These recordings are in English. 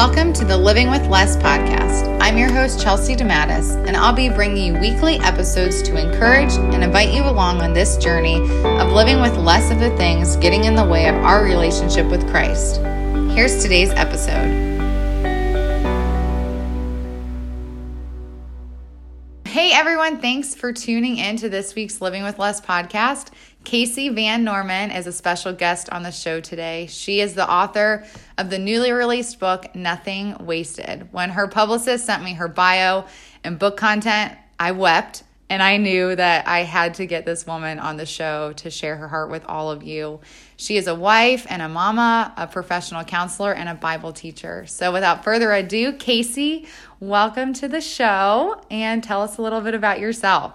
Welcome to the Living with Less podcast. I'm your host, Chelsea DeMattis, and I'll be bringing you weekly episodes to encourage and invite you along on this journey of living with less of the things getting in the way of our relationship with Christ. Here's today's episode. Hey everyone, thanks for tuning in to this week's Living with Less podcast. Kasey Van Norman is a special guest on the show today. She is the author of the newly released book, Nothing Wasted. When her publicist sent me her bio and book content, I wept and I knew that I had to get this woman on the show to share her heart with all of you. She is a wife and a mama, a professional counselor, and a Bible teacher. So, without further ado, Kasey, welcome to the show and tell us a little bit about yourself.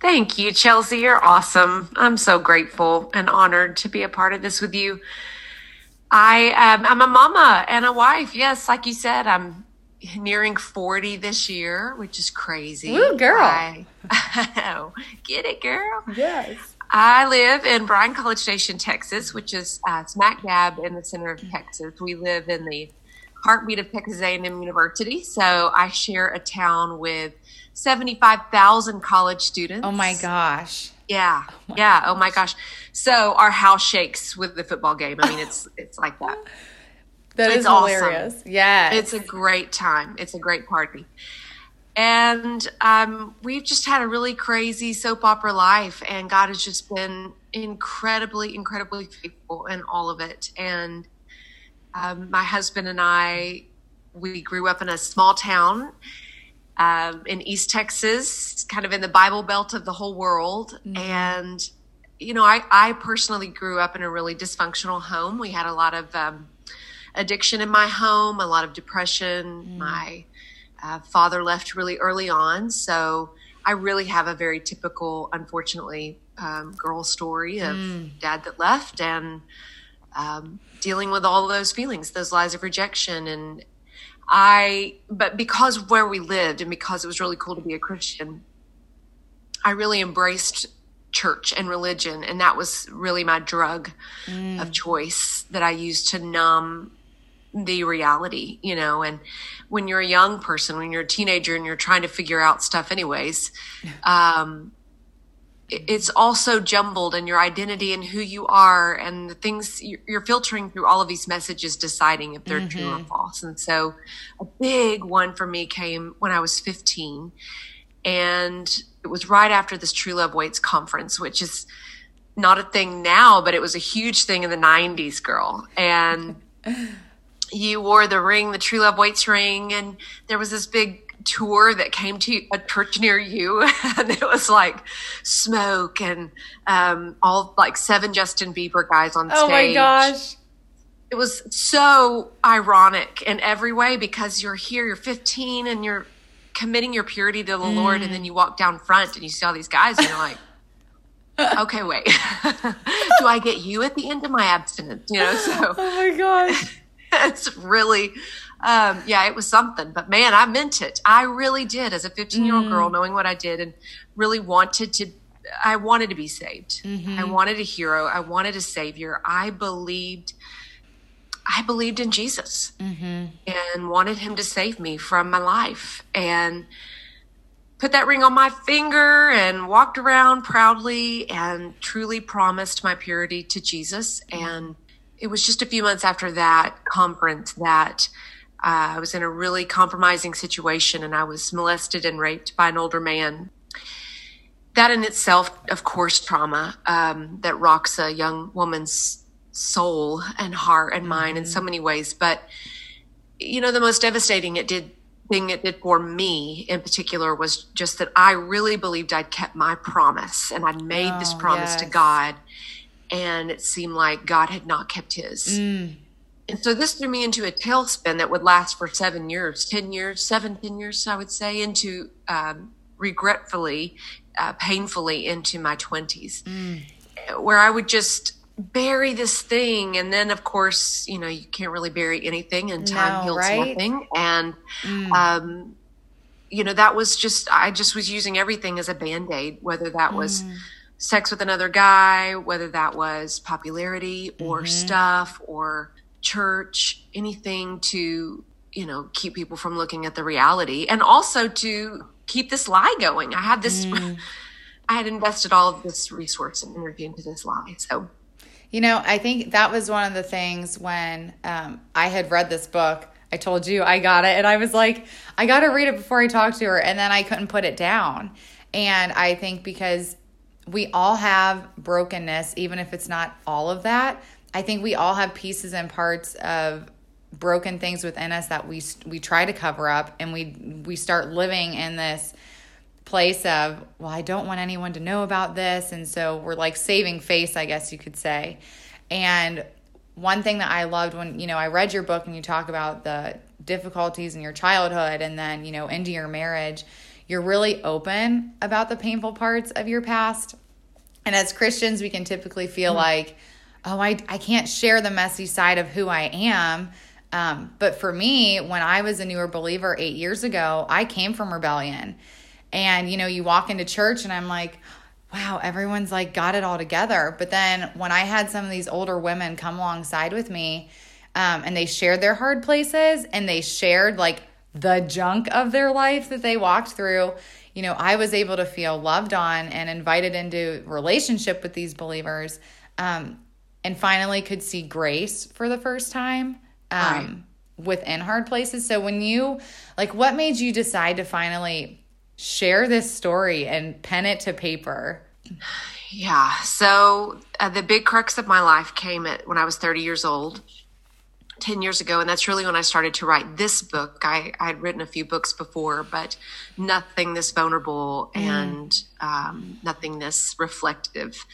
Thank you, Chelsea. You're awesome. I'm so grateful and honored to be a part of this with you. I um, I'm a mama and a wife. Yes, like you said, I'm nearing 40 this year, which is crazy. Ooh, girl. I, get it, girl. Yes. I live in Bryan College Station, Texas, which is uh, smack dab in the center of Texas. We live in the heartbeat of Texas A&M University, so I share a town with 75,000 college students. Oh my gosh. Yeah. Oh my yeah. Gosh. Oh my gosh. So our house shakes with the football game. I mean, it's it's like that. That it's is hilarious. Awesome. Yeah. It's a great time. It's a great party. And um, we've just had a really crazy soap opera life, and God has just been incredibly, incredibly faithful in all of it. And um, my husband and I, we grew up in a small town um, in East Texas, kind of in the Bible Belt of the whole world. Mm-hmm. And, you know, I, I personally grew up in a really dysfunctional home. We had a lot of um, addiction in my home, a lot of depression. Mm-hmm. My uh, father left really early on. So I really have a very typical, unfortunately, um, girl story of mm. dad that left and um, dealing with all of those feelings, those lies of rejection and I, but because where we lived and because it was really cool to be a Christian, I really embraced church and religion. And that was really my drug mm. of choice that I used to numb the reality, you know. And when you're a young person, when you're a teenager and you're trying to figure out stuff, anyways, um, it's also jumbled and your identity and who you are and the things you're filtering through all of these messages deciding if they're mm-hmm. true or mm-hmm. false and so a big one for me came when i was 15 and it was right after this true love waits conference which is not a thing now but it was a huge thing in the 90s girl and you wore the ring the true love waits ring and there was this big tour that came to a church near you and it was like smoke and um, all like seven justin bieber guys on stage oh my gosh. It was so ironic in every way because you're here you're 15 and you're committing your purity to the mm. lord and then you walk down front and you see all these guys and you're like okay wait. Do i get you at the end of my abstinence? You know so oh my gosh. it's really um, yeah, it was something. But man, I meant it. I really did as a 15 year old mm. girl, knowing what I did and really wanted to. I wanted to be saved. Mm-hmm. I wanted a hero. I wanted a savior. I believed. I believed in Jesus mm-hmm. and wanted him to save me from my life and put that ring on my finger and walked around proudly and truly promised my purity to Jesus. And it was just a few months after that conference that uh, I was in a really compromising situation and I was molested and raped by an older man. That in itself, of course, trauma um, that rocks a young woman's soul and heart and mind mm-hmm. in so mm-hmm. many ways. But, you know, the most devastating it did thing it did for me in particular was just that I really believed I'd kept my promise and I'd made oh, this promise yes. to God. And it seemed like God had not kept his. Mm and so this threw me into a tailspin that would last for seven years, 10 years, seven, 10 years, I would say, into um, regretfully, uh, painfully into my 20s, mm. where I would just bury this thing. And then, of course, you know, you can't really bury anything and time no, heals right? nothing. And, mm. um, you know, that was just, I just was using everything as a band aid, whether that was mm. sex with another guy, whether that was popularity or mm-hmm. stuff or church, anything to, you know, keep people from looking at the reality and also to keep this lie going. I had this, mm. I had invested all of this resource and energy into this lie. So, you know, I think that was one of the things when um, I had read this book. I told you I got it, and I was like, I got to read it before I talk to her, and then I couldn't put it down. And I think because we all have brokenness, even if it's not all of that. I think we all have pieces and parts of broken things within us that we we try to cover up, and we we start living in this place of well, I don't want anyone to know about this, and so we're like saving face, I guess you could say. And one thing that I loved when you know I read your book and you talk about the difficulties in your childhood and then you know into your marriage you're really open about the painful parts of your past. And as Christians, we can typically feel mm-hmm. like, oh, I, I can't share the messy side of who I am. Um, but for me, when I was a newer believer eight years ago, I came from rebellion. And, you know, you walk into church and I'm like, wow, everyone's like got it all together. But then when I had some of these older women come alongside with me um, and they shared their hard places and they shared like the junk of their life that they walked through, you know, I was able to feel loved on and invited into relationship with these believers, um, and finally could see grace for the first time um, right. within hard places. So when you like, what made you decide to finally share this story and pen it to paper? Yeah. So uh, the big crux of my life came at when I was 30 years old. 10 years ago and that's really when i started to write this book i had written a few books before but nothing this vulnerable mm. and um, nothing this reflective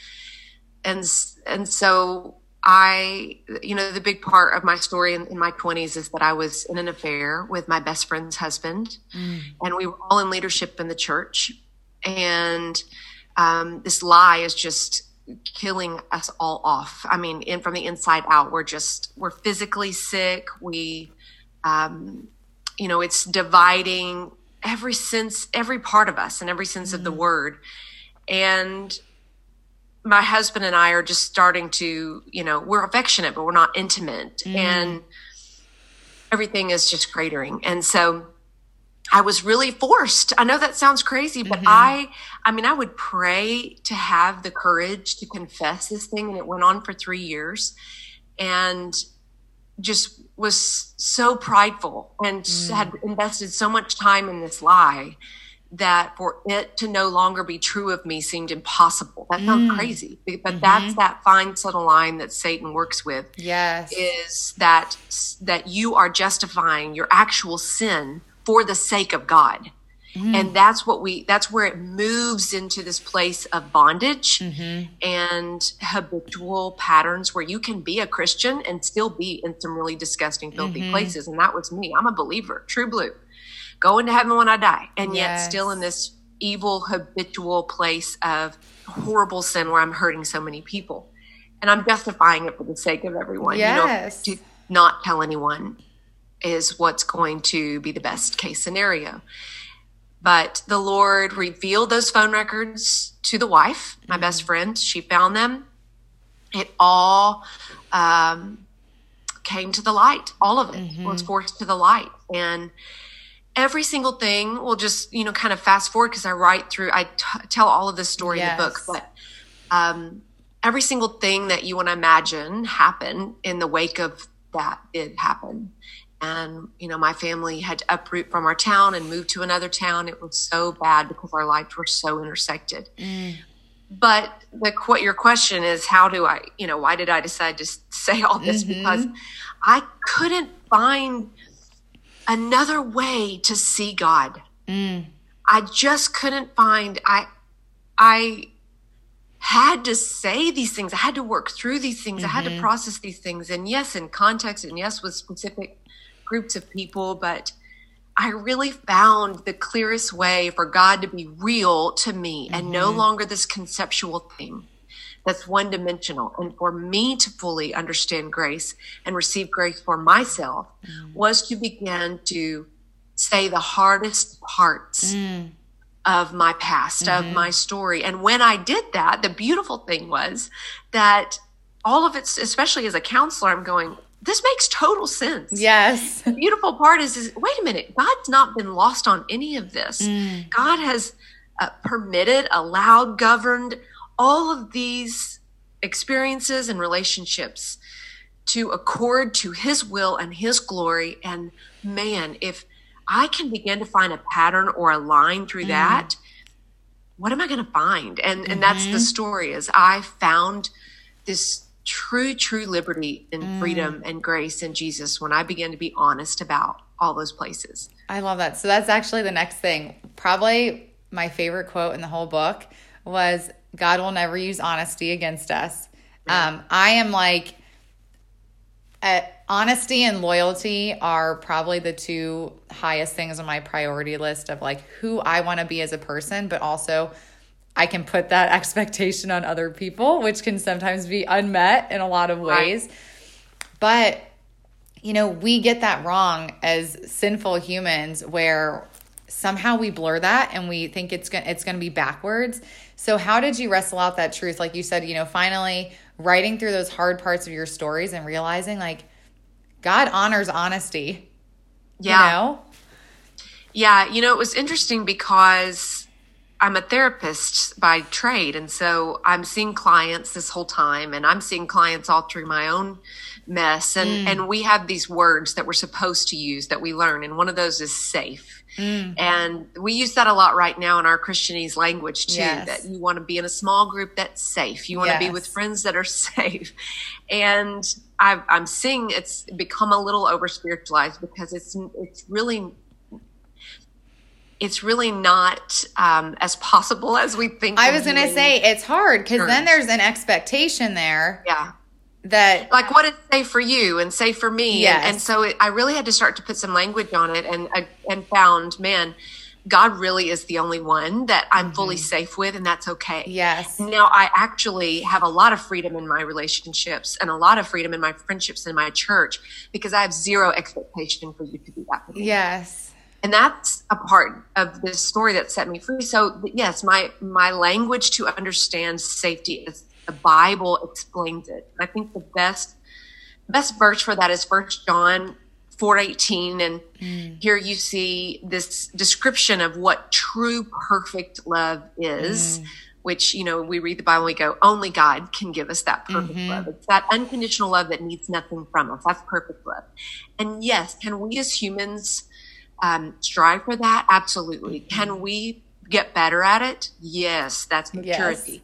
and and so i you know the big part of my story in, in my 20s is that i was in an affair with my best friend's husband mm. and we were all in leadership in the church and um, this lie is just killing us all off. I mean, in from the inside out, we're just we're physically sick. We, um, you know, it's dividing every sense, every part of us, and every sense mm-hmm. of the mm-hmm. word. And my husband and I are just starting to, you know, we're affectionate, but we're not intimate, mm. and everything is just cratering. And so I was really forced. I know that sounds crazy, but mm-hmm. I, I mean, I would pray to have the courage to confess this thing. And it went on for three years and just was so prideful and mm. had invested so much time in this lie that for it to no longer be true of me seemed impossible. That sounds mm. crazy, but mm-hmm. that's that fine subtle line that Satan works with. Yes. Is that, that you are justifying your actual sin for the sake of God. Mm. And that's what we, that's where it moves into this place of bondage mm-hmm. and habitual patterns where you can be a Christian and still be in some really disgusting, filthy mm-hmm. places. And that was me. I'm a believer, true blue, going to heaven when I die. And yes. yet still in this evil, habitual place of horrible sin where I'm hurting so many people. And I'm justifying it for the sake of everyone. Yes. You know, to not tell anyone is what's going to be the best case scenario. But the Lord revealed those phone records to the wife, my mm-hmm. best friend. She found them. It all um, came to the light. All of it mm-hmm. was forced to the light. And every single thing will just, you know, kind of fast forward because I write through, I t- tell all of this story yes. in the book. But um, every single thing that you want to imagine happened in the wake of that did happen and you know my family had to uproot from our town and move to another town it was so bad because our lives were so intersected mm. but the what your question is how do i you know why did i decide to say all this mm-hmm. because i couldn't find another way to see god mm. i just couldn't find i i had to say these things i had to work through these things mm-hmm. i had to mm-hmm. process these things and yes in context and yes with specific groups of people, but I really found the clearest way for God to be real to me mm-hmm. and no mm-hmm. longer this conceptual thing that's one dimensional. And for me to fully understand grace and receive grace for myself mm. was to begin to say the hardest parts. Mm. Of my past, mm-hmm. of my story. And when I did that, the beautiful thing was that all of it, especially as a counselor, I'm going, this makes total sense. Yes. The beautiful part is, is wait a minute, God's not been lost on any of this. Mm. God has uh, permitted, allowed, governed all of these experiences and relationships to accord to his will and his glory. And man, if I can begin to find a pattern or a line through Mm. that, what am I going to find? And and that's Mm-hmm. the story is I found this true true liberty and Mm. freedom and grace in Jesus when I began to be honest about all those places. I love that. So that's actually the next thing. Probably my favorite quote in the whole book was God will never use honesty against us. Um, I am like, uh, honesty and loyalty are probably the two highest things on my priority list of like who I want to be as a person, but also I can put that expectation on other people, which can sometimes be unmet in a lot of Right. ways. But you know, we get that wrong as sinful humans where somehow we blur that and we think it's going to it's going to be backwards. So how did you wrestle out that truth like you said, you know, finally writing through those hard parts of your stories and realizing like God honors honesty. Yeah. You know? Yeah, you know, it was interesting because I'm a therapist by trade. And so I'm seeing clients this whole time, and I'm seeing clients all through my own mess. And, mm. and we have these words that we're supposed to use that we learn. And one of those is safe. And we use that a lot right now in our Christianese language too. Yes. That you want to be in a small group that's safe. You want to be with friends that are safe. And I've, I'm seeing it's become a little over spiritualized because it's it's really it's really not um, as possible as we think. I was going to say it's hard cuz then there's an expectation there yeah. That Like what is safe for you and safe for me, Yes. and, and so it, I really had to start to put some language on it, and I- and found, man, God really is the only one that I'm fully mm-hmm. safe with, and that's okay. yes. Now I actually have a lot of freedom in my relationships and a lot of freedom in my friendships in my church because I have zero expectation for you to do that. For me. Yes. and that's a part of this story that set me free so yes my my language to understand safety is the bible explains it. I think the best best verse for that is first john 418 and mm. here you see this description of what true perfect love is mm. which you know we read the bible and we go only god can give us that perfect mm-hmm. love. It's that unconditional love that needs nothing from us. That's perfect love. And yes can we as humans um, strive for that? Absolutely. Mm-hmm. Can we get better at it? Yes, that's maturity.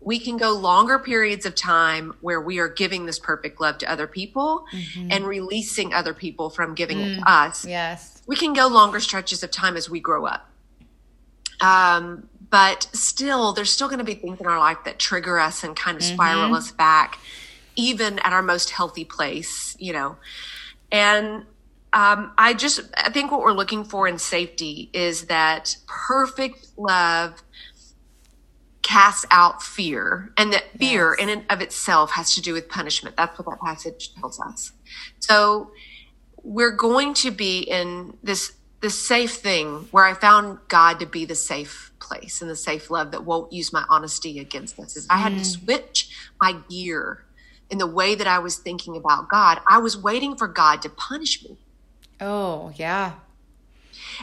We can go longer periods of time where we are giving this perfect love to other people and releasing other people from giving it to us. Yes. We can go longer stretches of time as we grow up. Um, but still, there's still going to be things in our life that trigger us and kind of spiral us back, even at our most healthy place, you know. And um, I just, I think what we're looking for in safety is that perfect love casts out fear, and that fear Yes. in and of itself has to do with punishment. That's what that passage tells us. So we're going to be in this this safe thing where I found God to be the safe place and the safe love that won't use my honesty against us. Is I had to mm. switch my gear in the way that I was thinking about God. I was waiting for God to punish me. Oh, yeah.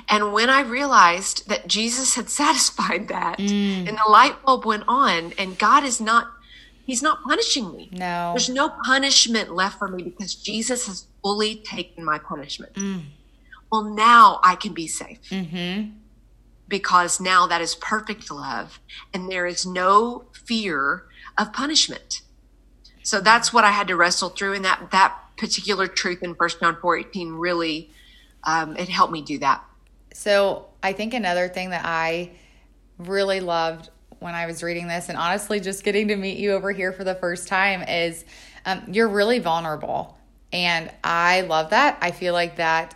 And when I realized that Jesus had satisfied that and the light bulb went on and God is not he's not punishing me. No. There's no punishment left for me because Jesus has fully taken my punishment. Well, now I can be safe Mhm. because now that is perfect love and there is no fear of punishment. So that's what I had to wrestle through. And that, that particular truth in First John 4 18 really, um, it helped me do that. So I think another thing that I really loved when I was reading this, and honestly, just getting to meet you over here for the first time, is um, you're really vulnerable. And I love that. I feel like that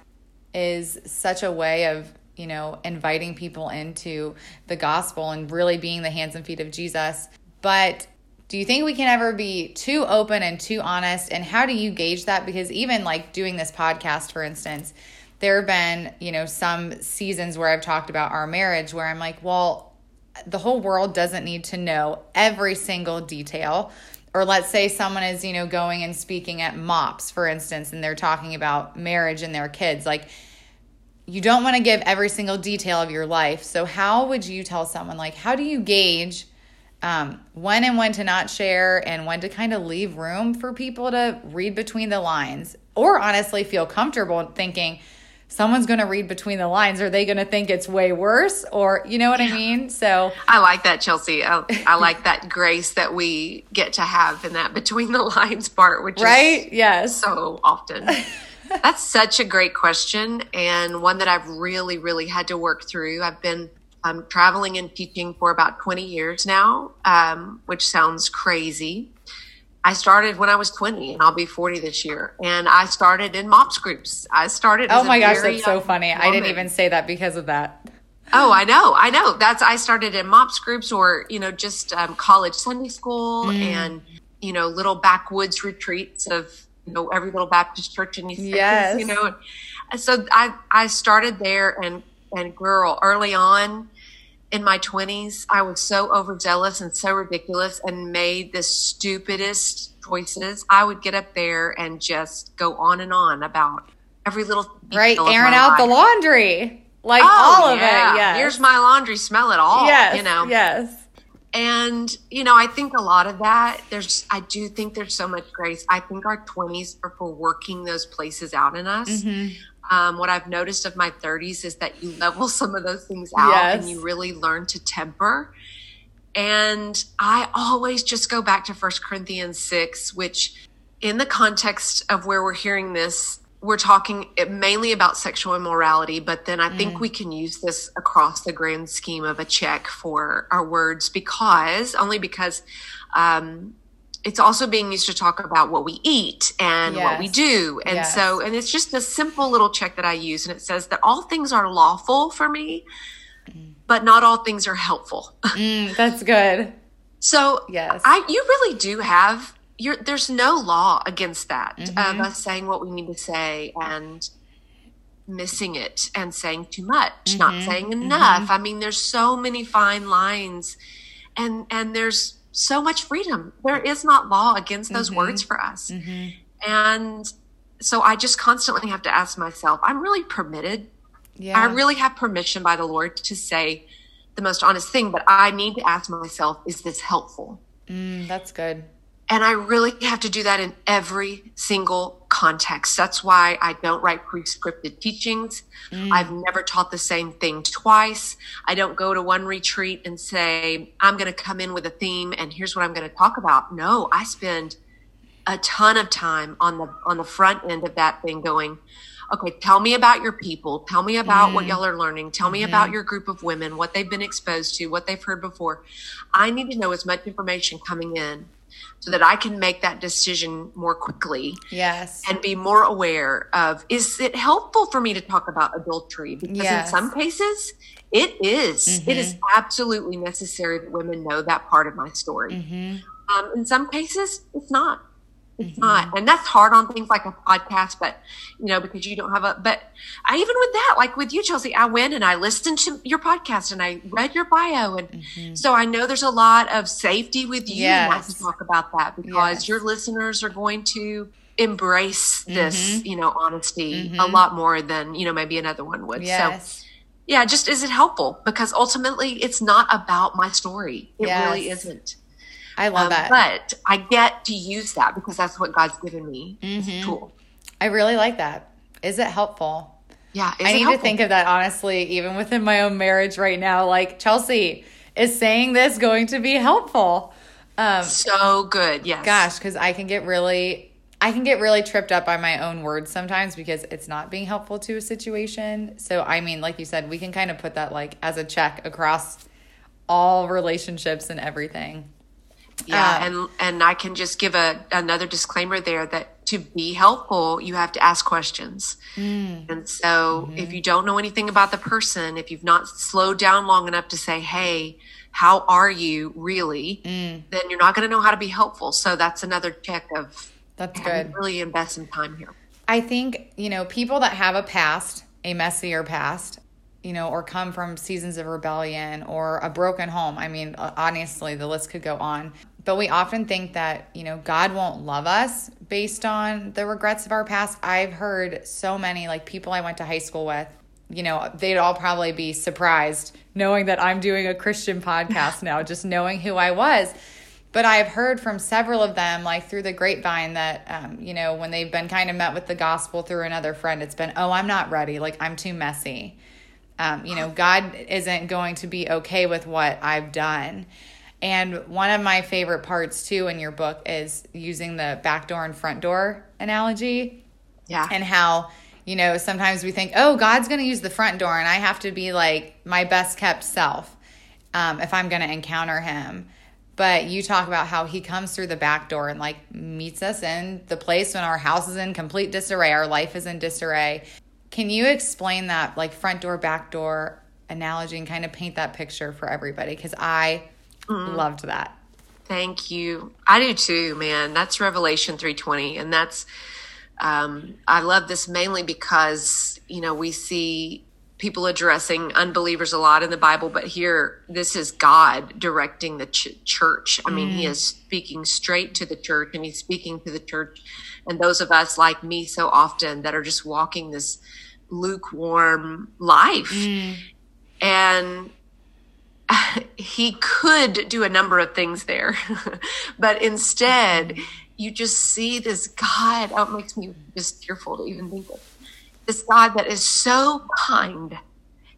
is such a way of, you know, inviting people into the gospel and really being the hands and feet of Jesus. But do you think we can ever be too open and too honest? And how do you gauge that? Because even like doing this podcast, for instance, there have been, you know, some seasons where I've talked about our marriage where I'm like, well, the whole world doesn't need to know every single detail or let's say someone is, you know, going and speaking at MOPS, for instance, and they're talking about marriage and their kids. Like, you don't want to give every single detail of your life. So, how would you tell someone, like, how do you gauge um, when and when to not share and when to kind of leave room for people to read between the lines or honestly feel comfortable thinking, someone's going to read between the lines. Are they going to think it's way worse? Or, you know what yeah. I mean? So I like that, Chelsea. I, I, like that grace that we get to have in that between the lines part, which right? is yes. so often. That's such a great question and one that I've really, really had to work through. I've been um, traveling and teaching for about 20 years now, um, which sounds crazy. I started when I was 20 and I'll be 40 this year. And I started in MOPS groups. I started. Oh my gosh, that's so funny. Woman. I didn't even say that because of that. Oh, I know. I know. That's, I started in MOPS groups or, you know, just um, college Sunday school mm. and, you know, little backwoods retreats of, you know, every little Baptist church in East yes. Texas, you know. So I, I started there and, and girl, early on, in my 20s, I was so overzealous and so ridiculous and made the stupidest choices. I would get up there and just go on and on about every little right, airing out life. the laundry, like oh, all of yeah. it. Yeah, here's my laundry. Smell it all. Yes, you know. Yes. And you know, I think a lot of that. There's, I do think there's so much grace. I think our 20s are for working those places out in us. Mm-hmm. Um, what I've noticed of my 30s is that you level some of those things out yes. and you really learn to temper. And I always just go back to First Corinthians 6, which, in the context of where we're hearing this, we're talking mainly about sexual immorality, but then I think mm. we can use this across the grand scheme of a check for our words because, only because um, it's also being used to talk about what we eat and yes. what we do. And yes. so, and it's just a simple little check that I use. And it says that all things are lawful for me, but not all things are helpful. Mm, that's good. so, yes, I, you really do have, you're, there's no law against that mm-hmm. of us saying what we need to say and missing it and saying too much, mm-hmm. not saying enough. Mm-hmm. I mean, there's so many fine lines and, and there's, so much freedom. There is not law against those mm-hmm. words for us. Mm-hmm. And so I just constantly have to ask myself, I'm really permitted. Yeah. I really have permission by the Lord to say the most honest thing, but I need to ask myself, is this helpful? Mm, that's good. And I really have to do that in every single context. That's why I don't write pre-scripted teachings. Mm. I've never taught the same thing twice. I don't go to one retreat and say, I'm going to come in with a theme and here's what I'm going to talk about. No, I spend a ton of time on the on the front end of that thing going, okay, tell me about your people. Tell me about mm. what y'all are learning. Tell me mm-hmm. about your group of women, what they've been exposed to, what they've heard before. I need to know as much information coming in so that I can make that decision more quickly. Yes. And be more aware of is it helpful for me to talk about adultery? Because yes. in some cases, it is. Mm-hmm. It is absolutely necessary that women know that part of my story. Mm-hmm. Um, in some cases, it's not. It's mm-hmm. not. And that's hard on things like a podcast, but you know, because you don't have a, but I even with that, like with you, Chelsea, I went and I listened to your podcast and I read your bio. And mm-hmm. so I know there's a lot of safety with you yes. not to talk about that because yes. your listeners are going to embrace this, mm-hmm. you know, honesty a mm-hmm. lot more than, you know, maybe another one would. Yes. So yeah, just is it helpful? Because ultimately it's not about my story. It yes. really isn't. I love um, that. But I get to use that because that's what God's given me. Mm-hmm. Tool. I really like that. Is it helpful? Yeah. I need helpful? to think of that honestly, even within my own marriage right now. Like, Chelsea, is saying this going to be helpful? Um, so good. Yes. Gosh, because I can get really. I can get really tripped up by my own words sometimes because it's not being helpful to a situation. So, I mean, like you said, we can kind of put that like as a check across all relationships and everything. Yeah, uh, and and I can just give a another disclaimer there that to be helpful, you have to ask questions. Mm, and so, mm-hmm. if you don't know anything about the person, if you've not slowed down long enough to say, "Hey, how are you really?" Mm. then you're not going to know how to be helpful. So that's another check of that's good. Really invest some time here. I think you know people that have a past, a messier past, you know, or come from seasons of rebellion or a broken home. I mean, honestly, the list could go on. But we often think that, you know, God won't love us based on the regrets of our past. I've heard so many, like people I went to high school with, you know, they'd all probably be surprised knowing that I'm doing a Christian podcast now, just knowing who I was. But I've heard from several of them, like through the grapevine, that, um, you know, when they've been kind of met with the gospel through another friend, it's been, oh, I'm not ready. Like, I'm too messy. Um, you know, God isn't going to be okay with what I've done. And one of my favorite parts too in your book is using the back door and front door analogy. Yeah. And how, you know, sometimes we think, oh, God's going to use the front door and I have to be like my best kept self um, if I'm going to encounter him. But you talk about how he comes through the back door and like meets us in the place when our house is in complete disarray, our life is in disarray. Can you explain that like front door, back door analogy and kind of paint that picture for everybody? Because I Mm. Loved that. Thank you. I do too, man. That's Revelation 320 and that's um, I love this mainly because, you know, we see people addressing unbelievers a lot in the Bible, but here this is God directing the ch- church. I mean, mm. he is speaking straight to the church and he's speaking to the church and those of us like me so often that are just walking this lukewarm life. Mm. And he could do a number of things there, but instead, you just see this God. Oh, it makes me just tearful to even think of this God that is so kind.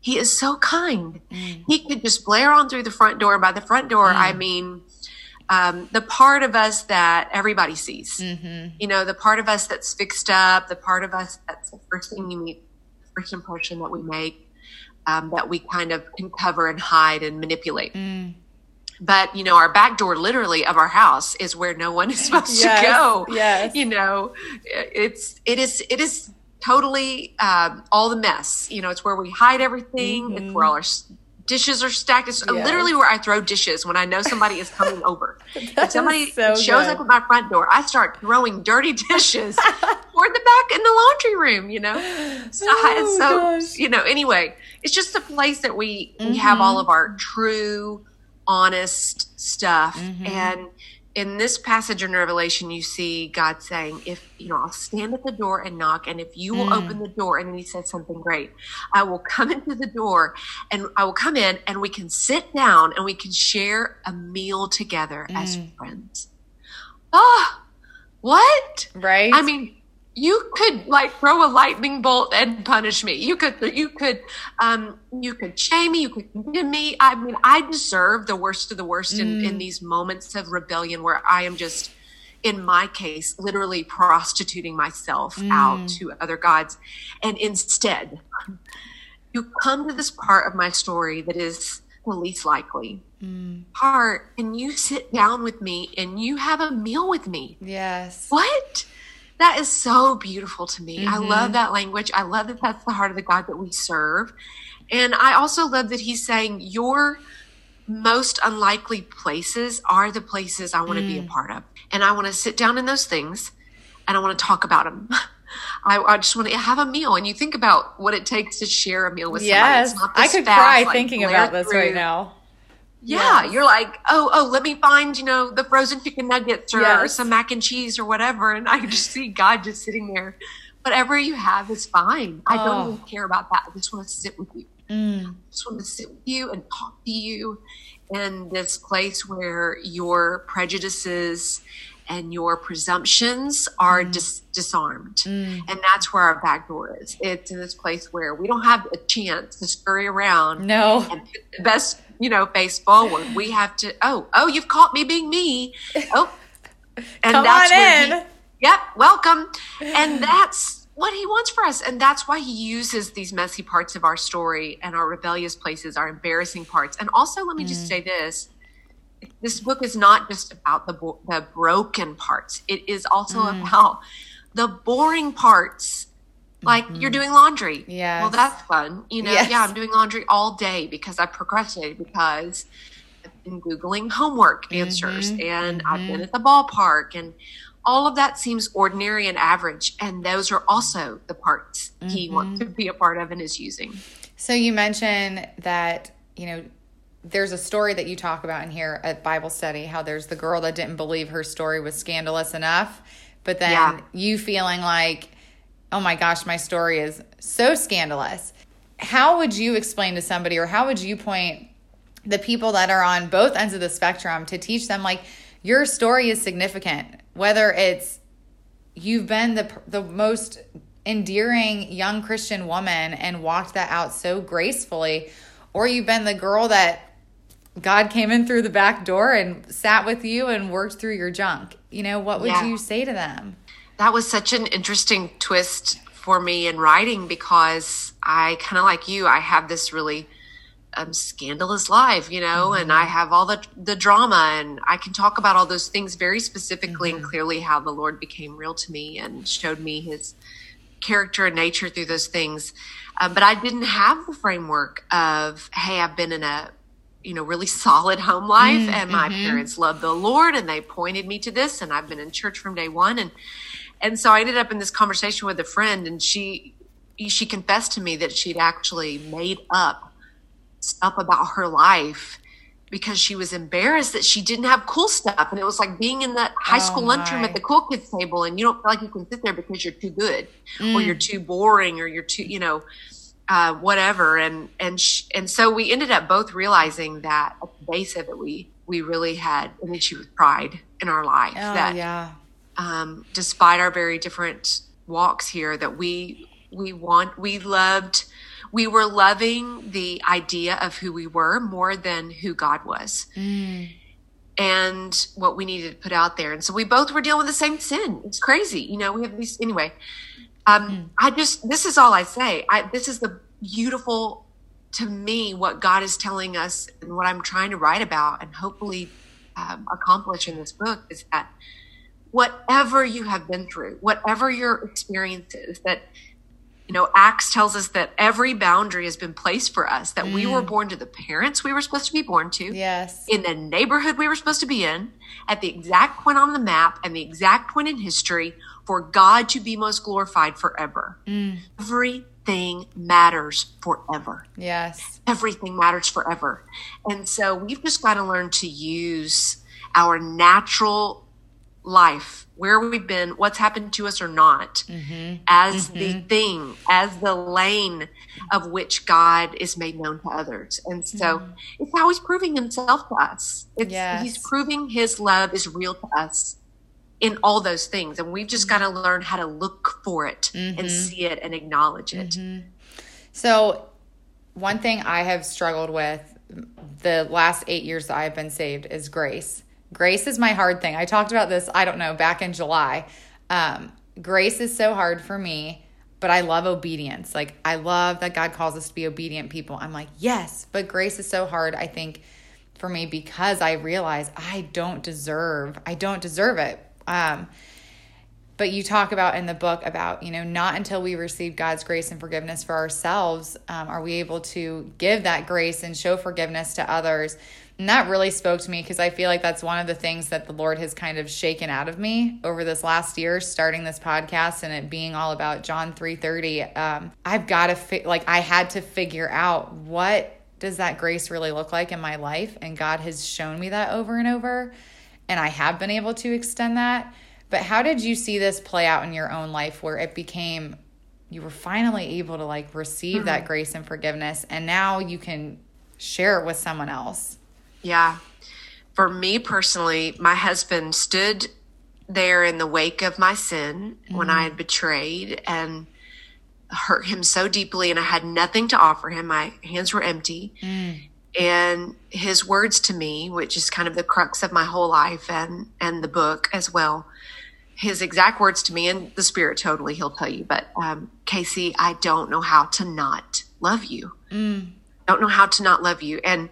He is so kind. Mm. He could just blare on through the front door. By the front door, mm. I mean um, the part of us that everybody sees. Mm-hmm. You know, the part of us that's fixed up, the part of us that's the first thing you meet, the first impression that we make um, that we kind of can cover and hide and manipulate. Mm. But you know, our back door, literally, of our house is where no one is supposed yes, to go. Yes, you know, it's it is it is totally um, all the mess. You know, it's where we hide everything. Mm-hmm. It's where all our dishes are stacked. It's yes. literally where I throw dishes when I know somebody is coming over. if somebody so shows good. up at my front door, I start throwing dirty dishes toward the back in the laundry room, you know? So, oh, so you know, anyway, it's just a place that we, mm-hmm. we have all of our true, honest stuff. Mm-hmm. And in this passage in Revelation, you see God saying, if, you know, I'll stand at the door and knock, and if you will mm. open the door, and he says something great, I will come into the door and I will come in and we can sit down and we can share a meal together mm. as friends. Oh, what? Right. I mean, you could like throw a lightning bolt and punish me. You could, you could, um, you could shame me. You could condemn me. I mean, I deserve the worst of the worst mm. in, in these moments of rebellion where I am just, in my case, literally prostituting myself mm. out to other gods. And instead, you come to this part of my story that is the least likely mm. part, and you sit down with me and you have a meal with me. Yes. What? That is so beautiful to me. Mm-hmm. I love that language. I love that that's the heart of the God that we serve. And I also love that he's saying your most unlikely places are the places I want to mm. be a mm. part of. And I want to sit down in those things and I want to talk about them. I, I, just want to have a meal. And you think about what it takes to share a meal with yes. somebody. Yes. I could fast, cry like, thinking about this through. right now. Yeah, yes. you're like, oh, oh, let me find, you know, the frozen chicken nuggets or, yes. or, some mac and cheese or whatever. And I just see God just sitting there. Whatever you have is fine. I don't oh. even care about that. I just want to sit with you. Mm. I just want to sit with you and talk to you in this place where your prejudices and your presumptions are mm. dis- disarmed. Mm. And that's where our back door is. It's in this place where we don't have a chance to scurry around. No. And the best you know, face forward. We have to, oh, oh, you've caught me being me. Oh, and Come that's on in. He, yep, welcome. And that's what he wants for us. And that's why he uses these messy parts of our story and our rebellious places, our embarrassing parts. And also, let me mm. just say this this book is not just about the, the broken parts, it is also mm. about the boring parts like mm-hmm. you're doing laundry. Yeah. Well, that's fun. You know, yes. yeah, I'm doing laundry all day because I procrastinated because I've been Googling homework mm-hmm. answers mm-hmm. and mm-hmm. I've been at the ballpark and all of that seems ordinary and average. And those are also the parts he wants mm-hmm. to be a part of and is using. So you mentioned that, you know, there's a story that you talk about in here at Bible study how there's the girl that didn't believe her story was scandalous enough, but then yeah. you feeling like, oh my gosh, my story is so scandalous. How would you explain to somebody, or how would you point the people that are on both ends of the spectrum to teach them, like, your story is significant, whether it's you've been the the most endearing young Christian woman and walked that out so gracefully, or you've been the girl that God came in through the back door and sat with you and worked through your junk. You know, what would yeah. you say to them? That was such an interesting twist for me in writing because I kind of like you, I have this really um, scandalous life, you know, mm-hmm. and I have all the the drama, and I can talk about all those things very specifically mm-hmm. and clearly how the Lord became real to me and showed me His character and nature through those things. Um, but I didn't have the framework of, hey, I've been in a you know really solid home life, mm-hmm. and my mm-hmm. parents love the Lord, and they pointed me to this, and I've been in church from day one, and and so I ended up in this conversation with a friend, and she she confessed to me that she'd actually made up stuff about her life because she was embarrassed that she didn't have cool stuff. And it was like being in that high school oh lunchroom at the cool kids table and you don't feel like you can sit there because you're too good mm. or you're too boring or you're too, you know, uh, whatever. And, and, sh- and so we ended up both realizing that at the base of it, we, we really had an issue with pride in our life oh, that, yeah. um, despite our very different walks here that we, we want, we loved, we were loving the idea of who we were more than who God was. Mm. And what we needed to put out there. And so we both were dealing with the same sin. It's crazy. You know, we have these, anyway. Um, mm. I just, this is all I say. I, this is the beautiful, to me, what God is telling us and what I'm trying to write about and hopefully um, accomplish in this book is that whatever you have been through, whatever your experience is, that you know, Acts tells us that every boundary has been placed for us, that mm. we were mm. born to the parents we were supposed to be born to, yes, in the neighborhood we were supposed to be in, at the exact point on the map and the exact point in history for God to be most glorified forever. Mm. Everything matters forever. Yes. Everything matters forever. And so we've just got to learn to use our natural life where we've been, what's happened to us or not, mm-hmm. as mm-hmm. the thing, as the lane of which God is made known to others. And so mm-hmm. it's how he's proving himself to us. It's, yes. He's proving his love is real to us in all those things. And we've just got to learn how to look for it and mm-hmm. see it and acknowledge it. Mm-hmm. So, one thing I have struggled with the last eight years that I've been saved is grace Grace is my hard thing. I talked about this, I don't know, back in July. Um, grace is so hard for me, but I love obedience. Like, I love that God calls us to be obedient people. I'm like, yes, but grace is so hard, I think, for me because I realize I don't deserve, I don't deserve it. Um, but you talk about in the book about you know not until we receive god's grace and forgiveness for ourselves um, are we able to give that grace and show forgiveness to others. And that really spoke to me because I feel like that's one of the things that the Lord has kind of shaken out of me over this last year, starting this podcast and it being all about John 3:30. Um, I've got to fi- like I had to figure out what does that grace really look like in my life, and God has shown me that over and over, and I have been able to extend that. But how did you see this play out in your own life where it became you were finally able to like receive mm-hmm. that grace and forgiveness, and now you can share it with someone else? Yeah. For me personally, my husband stood there in the wake of my sin mm. when I had betrayed and hurt him so deeply, and I had nothing to offer him. My hands were empty. Mm. And his words to me, which is kind of the crux of my whole life and, and the book as well, his exact words to me, and the spirit totally, he'll tell you, but um, Kasey, I don't know how to not love you. Mm. Don't know how to not love you. And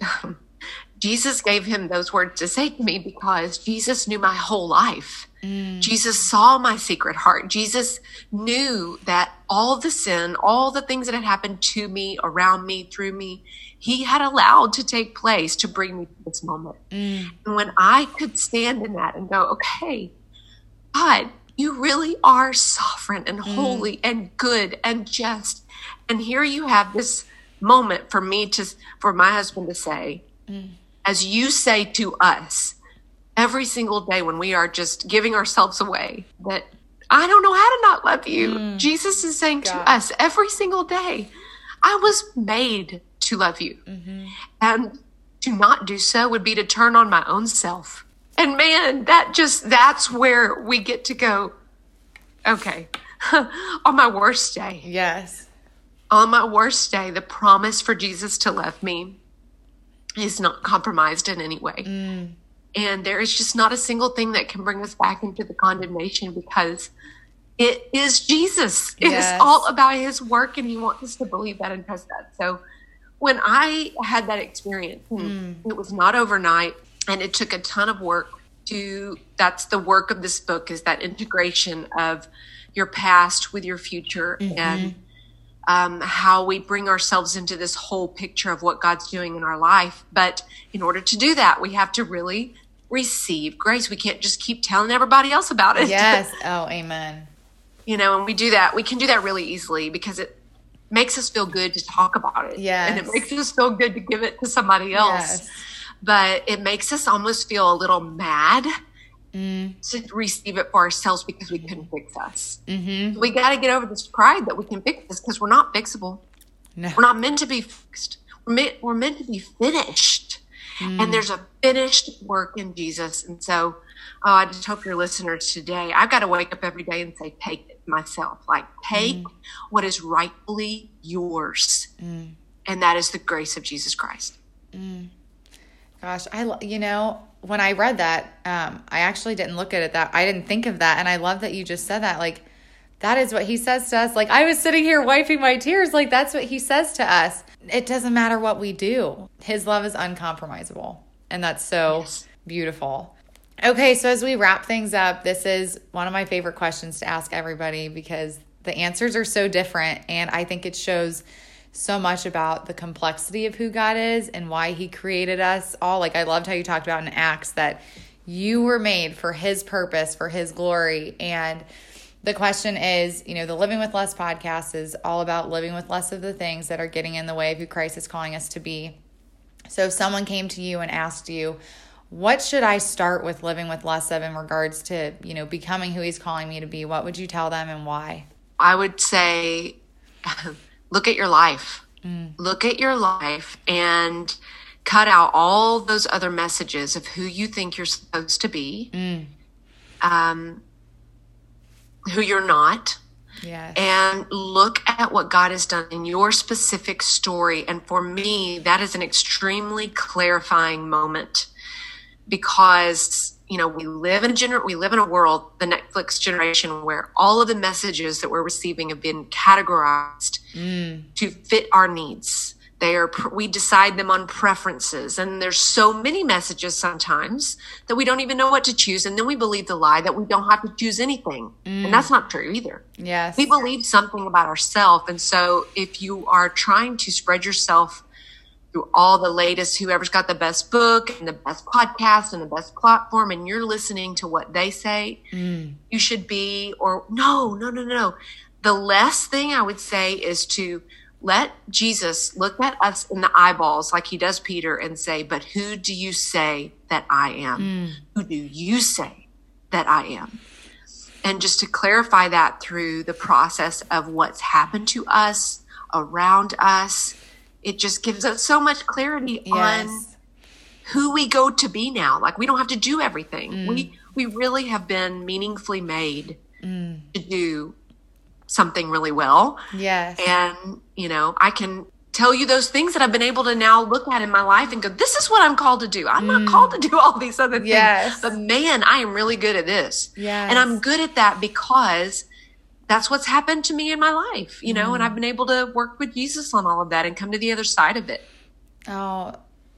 Jesus gave him those words to say to me because Jesus knew my whole life. Mm. Jesus saw my secret heart. Jesus knew that all the sin, all the things that had happened to me, around me, through me, he had allowed to take place to bring me to this moment. Mm. And when I could stand in that and go, okay, God, you really are sovereign and mm. holy mm. and good and just. And here you have this moment for me to for my husband to say as you say to us every single day when we are just giving ourselves away that I don't know how to not love you. Jesus is saying God. to us every single day, I was made to love you. And to not do so would be to turn on my own self. And man, that just, that's where we get to go. Okay. on my worst day, Yes. on my worst day, the promise for Jesus to love me is not compromised in any way. Mm. And there is just not a single thing that can bring us back into the condemnation because it is Jesus. It is Yes. all about his work, and he wants us to believe that and trust that. So when I had that experience, Mm. it was not overnight, and it took a ton of work to that's the work of this book is that integration of your past with your future Mm-hmm. and um, how we bring ourselves into this whole picture of what God's doing in our life. But in order to do that, we have to really receive grace. We can't just keep telling everybody else about it. Yes. Oh, amen. you know, and we do that. We can do that really easily because it makes us feel good to talk about it. Yeah. And it makes us feel good to give it to somebody else. Yes. But it makes us almost feel a little mad Mm. to receive it for ourselves because we couldn't fix us. Mm-hmm. We got to get over this pride that we can fix this because we're not fixable. No. We're not meant to be fixed. We're meant, we're meant to be finished. Mm. And there's a finished work in Jesus. And so oh, I just hope your listeners today, I've got to wake up every day and say, take it myself. Like, take Mm. what is rightfully yours. And that is the grace of Jesus Christ. Gosh, I you know when I read that, um, I actually didn't look at it that I didn't think of that, and I love that you just said that. Like that is what he says to us. Like I was sitting here wiping my tears. Like that's what he says to us. It doesn't matter what we do. His love is uncompromisable, and that's so Yes. beautiful. Okay, so as we wrap things up, this is one of my favorite questions to ask everybody because the answers are so different, and I think it shows so much about the complexity of who God is and why He created us all. Like, I loved how you talked about in Acts that you were made for His purpose, for His glory. And the question is you know, the Living with Less podcast is all about living with less of the things that are getting in the way of who Christ is calling us to be. So if someone came to you and asked you, what should I start with living with less of in regards to, you know, becoming who he's calling me to be? What would you tell them and why? I would say, look at your life. Look at your life and cut out all those other messages of who you think you're supposed to be, um, who you're not, Yes. and look at what God has done in your specific story. And for me, that is an extremely clarifying moment because you know we live in a gener- we live in a world, the Netflix generation, where all of the messages that we're receiving have been categorized mm. to fit our needs. They are pr- we decide them on preferences, and there's so many messages sometimes that we don't even know what to choose, and then we believe the lie that we don't have to choose anything, and that's mm. not true either yes. we believe something about ourselves and so if you are trying to spread yourself through all the latest whoever's got the best book and the best podcast and the best platform and you're listening to what they say mm. you should be or no no no no the last thing i would say is to let jesus look at us in the eyeballs like he does peter and say but who do you say that i am? Mm. Who do you say that i am? And just to clarify that through the process of what's happened to us around us it just gives us so much clarity on who we go to be now. Like we don't have to do everything. We mm. we really have been meaningfully made mm. to do something really well. Yes. and you know i can tell you those things that i've been able to now look at in my life and go this is what i'm called to do. I'm not mm. called to do all these other things Yes. but man i am really good at this. Yes. and i'm good at that because that's what's happened to me in my life you know and mm. i've been able to work with jesus on all of that and come to the other side of it Oh,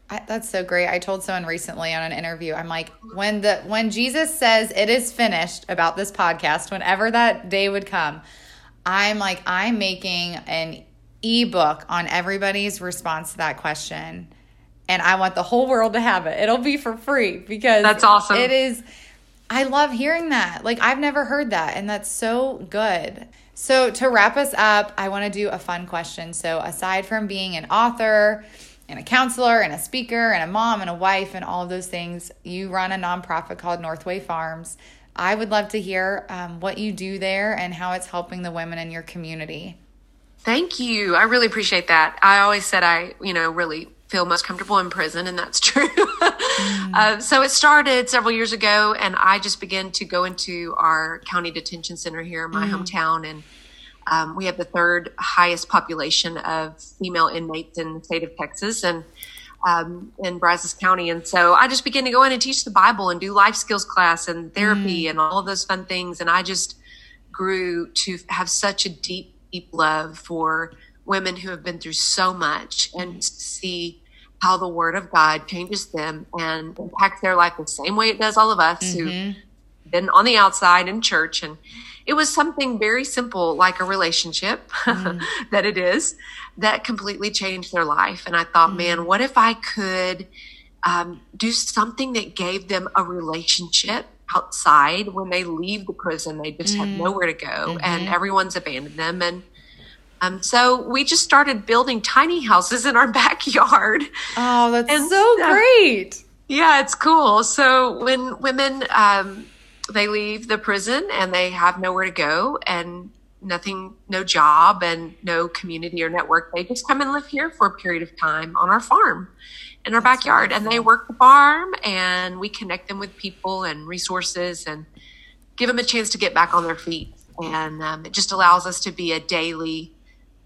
I, that's so great. I told someone recently on an interview, I'm like, when the when Jesus says it is finished about this podcast, whenever that day would come, I'm like, I'm making an ebook on everybody's response to that question. And I want the whole world to have it. It'll be for free because That's awesome. It is I love hearing that. Like, I've never heard that, and that's so good. So, to wrap us up, I want to do a fun question. So, aside from being an author, and a counselor and a speaker and a mom and a wife and all of those things, you run a nonprofit called Northway Farms. I would love to hear um, what you do there and how it's helping the women in your community. Thank you. I really appreciate that. I always said I, you know, really feel most comfortable in prison, and that's true. mm. uh, so it started several years ago, and I just began to go into our county detention center here in my mm. hometown, and um, we have the third highest population of female inmates in the state of Texas, and um, in Brazos County. And so I just began to go in and teach the Bible and do life skills class and therapy mm. and all of those fun things. And I just grew to have such a deep, deep love for women who have been through so much and see how the word of God changes them and impacts their life the same way it does all of us mm-hmm. who've been on the outside in church. And it was something very simple, like a relationship mm. that it is, that completely changed their life. And I thought, mm. man, what if I could um, do something that gave them a relationship outside when they leave the prison? They just mm. have nowhere to go, mm-hmm. and everyone's abandoned them. And um, so we just started building tiny houses in our backyard. Oh, that's and, so great. Yeah, it's cool. So when women um, they leave the prison and they have nowhere to go and nothing, no job and no community or network. They just come and live here for a period of time on our farm in our That's backyard wonderful. and they work the farm and we connect them with people and resources and give them a chance to get back on their feet. And um, it just allows us to be a daily,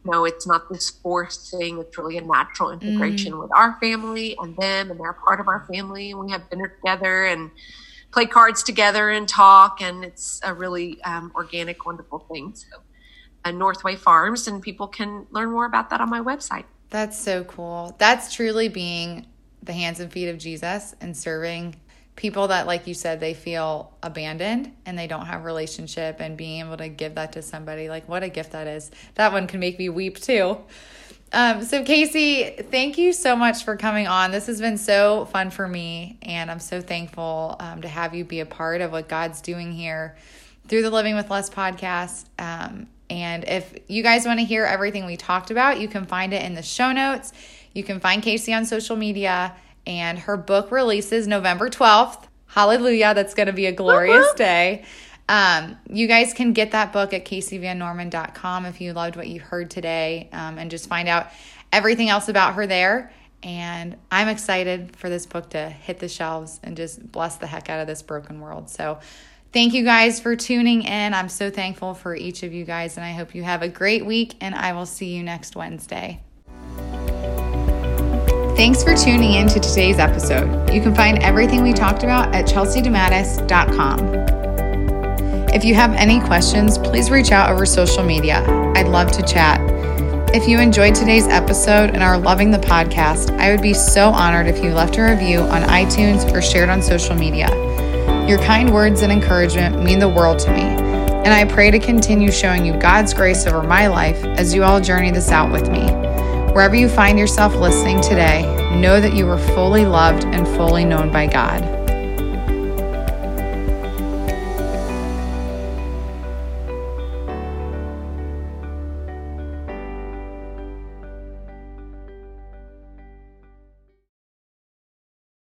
no, it's not this forced thing. It's really a natural integration mm. with our family and them, and they're part of our family. And we have dinner together and play cards together and talk, and it's a really um, organic, wonderful thing. So, uh, Northway Farms, and people can learn more about that on my website. That's so cool. That's truly being the hands and feet of Jesus and serving people that like you said they feel abandoned and they don't have relationship and being able to give that to somebody like what a gift that is that one can make me weep too um, so, Kasey, thank you so much for coming on. This has been so fun for me, and I'm so thankful um, to have you be a part of what God's doing here through the Living with Less podcast. Um, and if you guys want to hear everything we talked about, you can find it in the show notes. You can find Kasey on social media, and her book releases November 12th. Hallelujah, that's going to be a glorious day. Um, you guys can get that book at kaseyvannorman.com if you loved what you heard today um, and just find out everything else about her there. And I'm excited for this book to hit the shelves and just bless the heck out of this broken world. So, thank you guys for tuning in. I'm so thankful for each of you guys, and I hope you have a great week. And I will see you next Wednesday. Thanks for tuning in to today's episode. You can find everything we talked about at chelseadematis.com. If you have any questions, please reach out over social media. I'd love to chat. If you enjoyed today's episode and are loving the podcast, I would be so honored if you left a review on iTunes or shared on social media. Your kind words and encouragement mean the world to me, and I pray to continue showing you God's grace over my life as you all journey this out with me. Wherever you find yourself listening today, know that you are fully loved and fully known by God.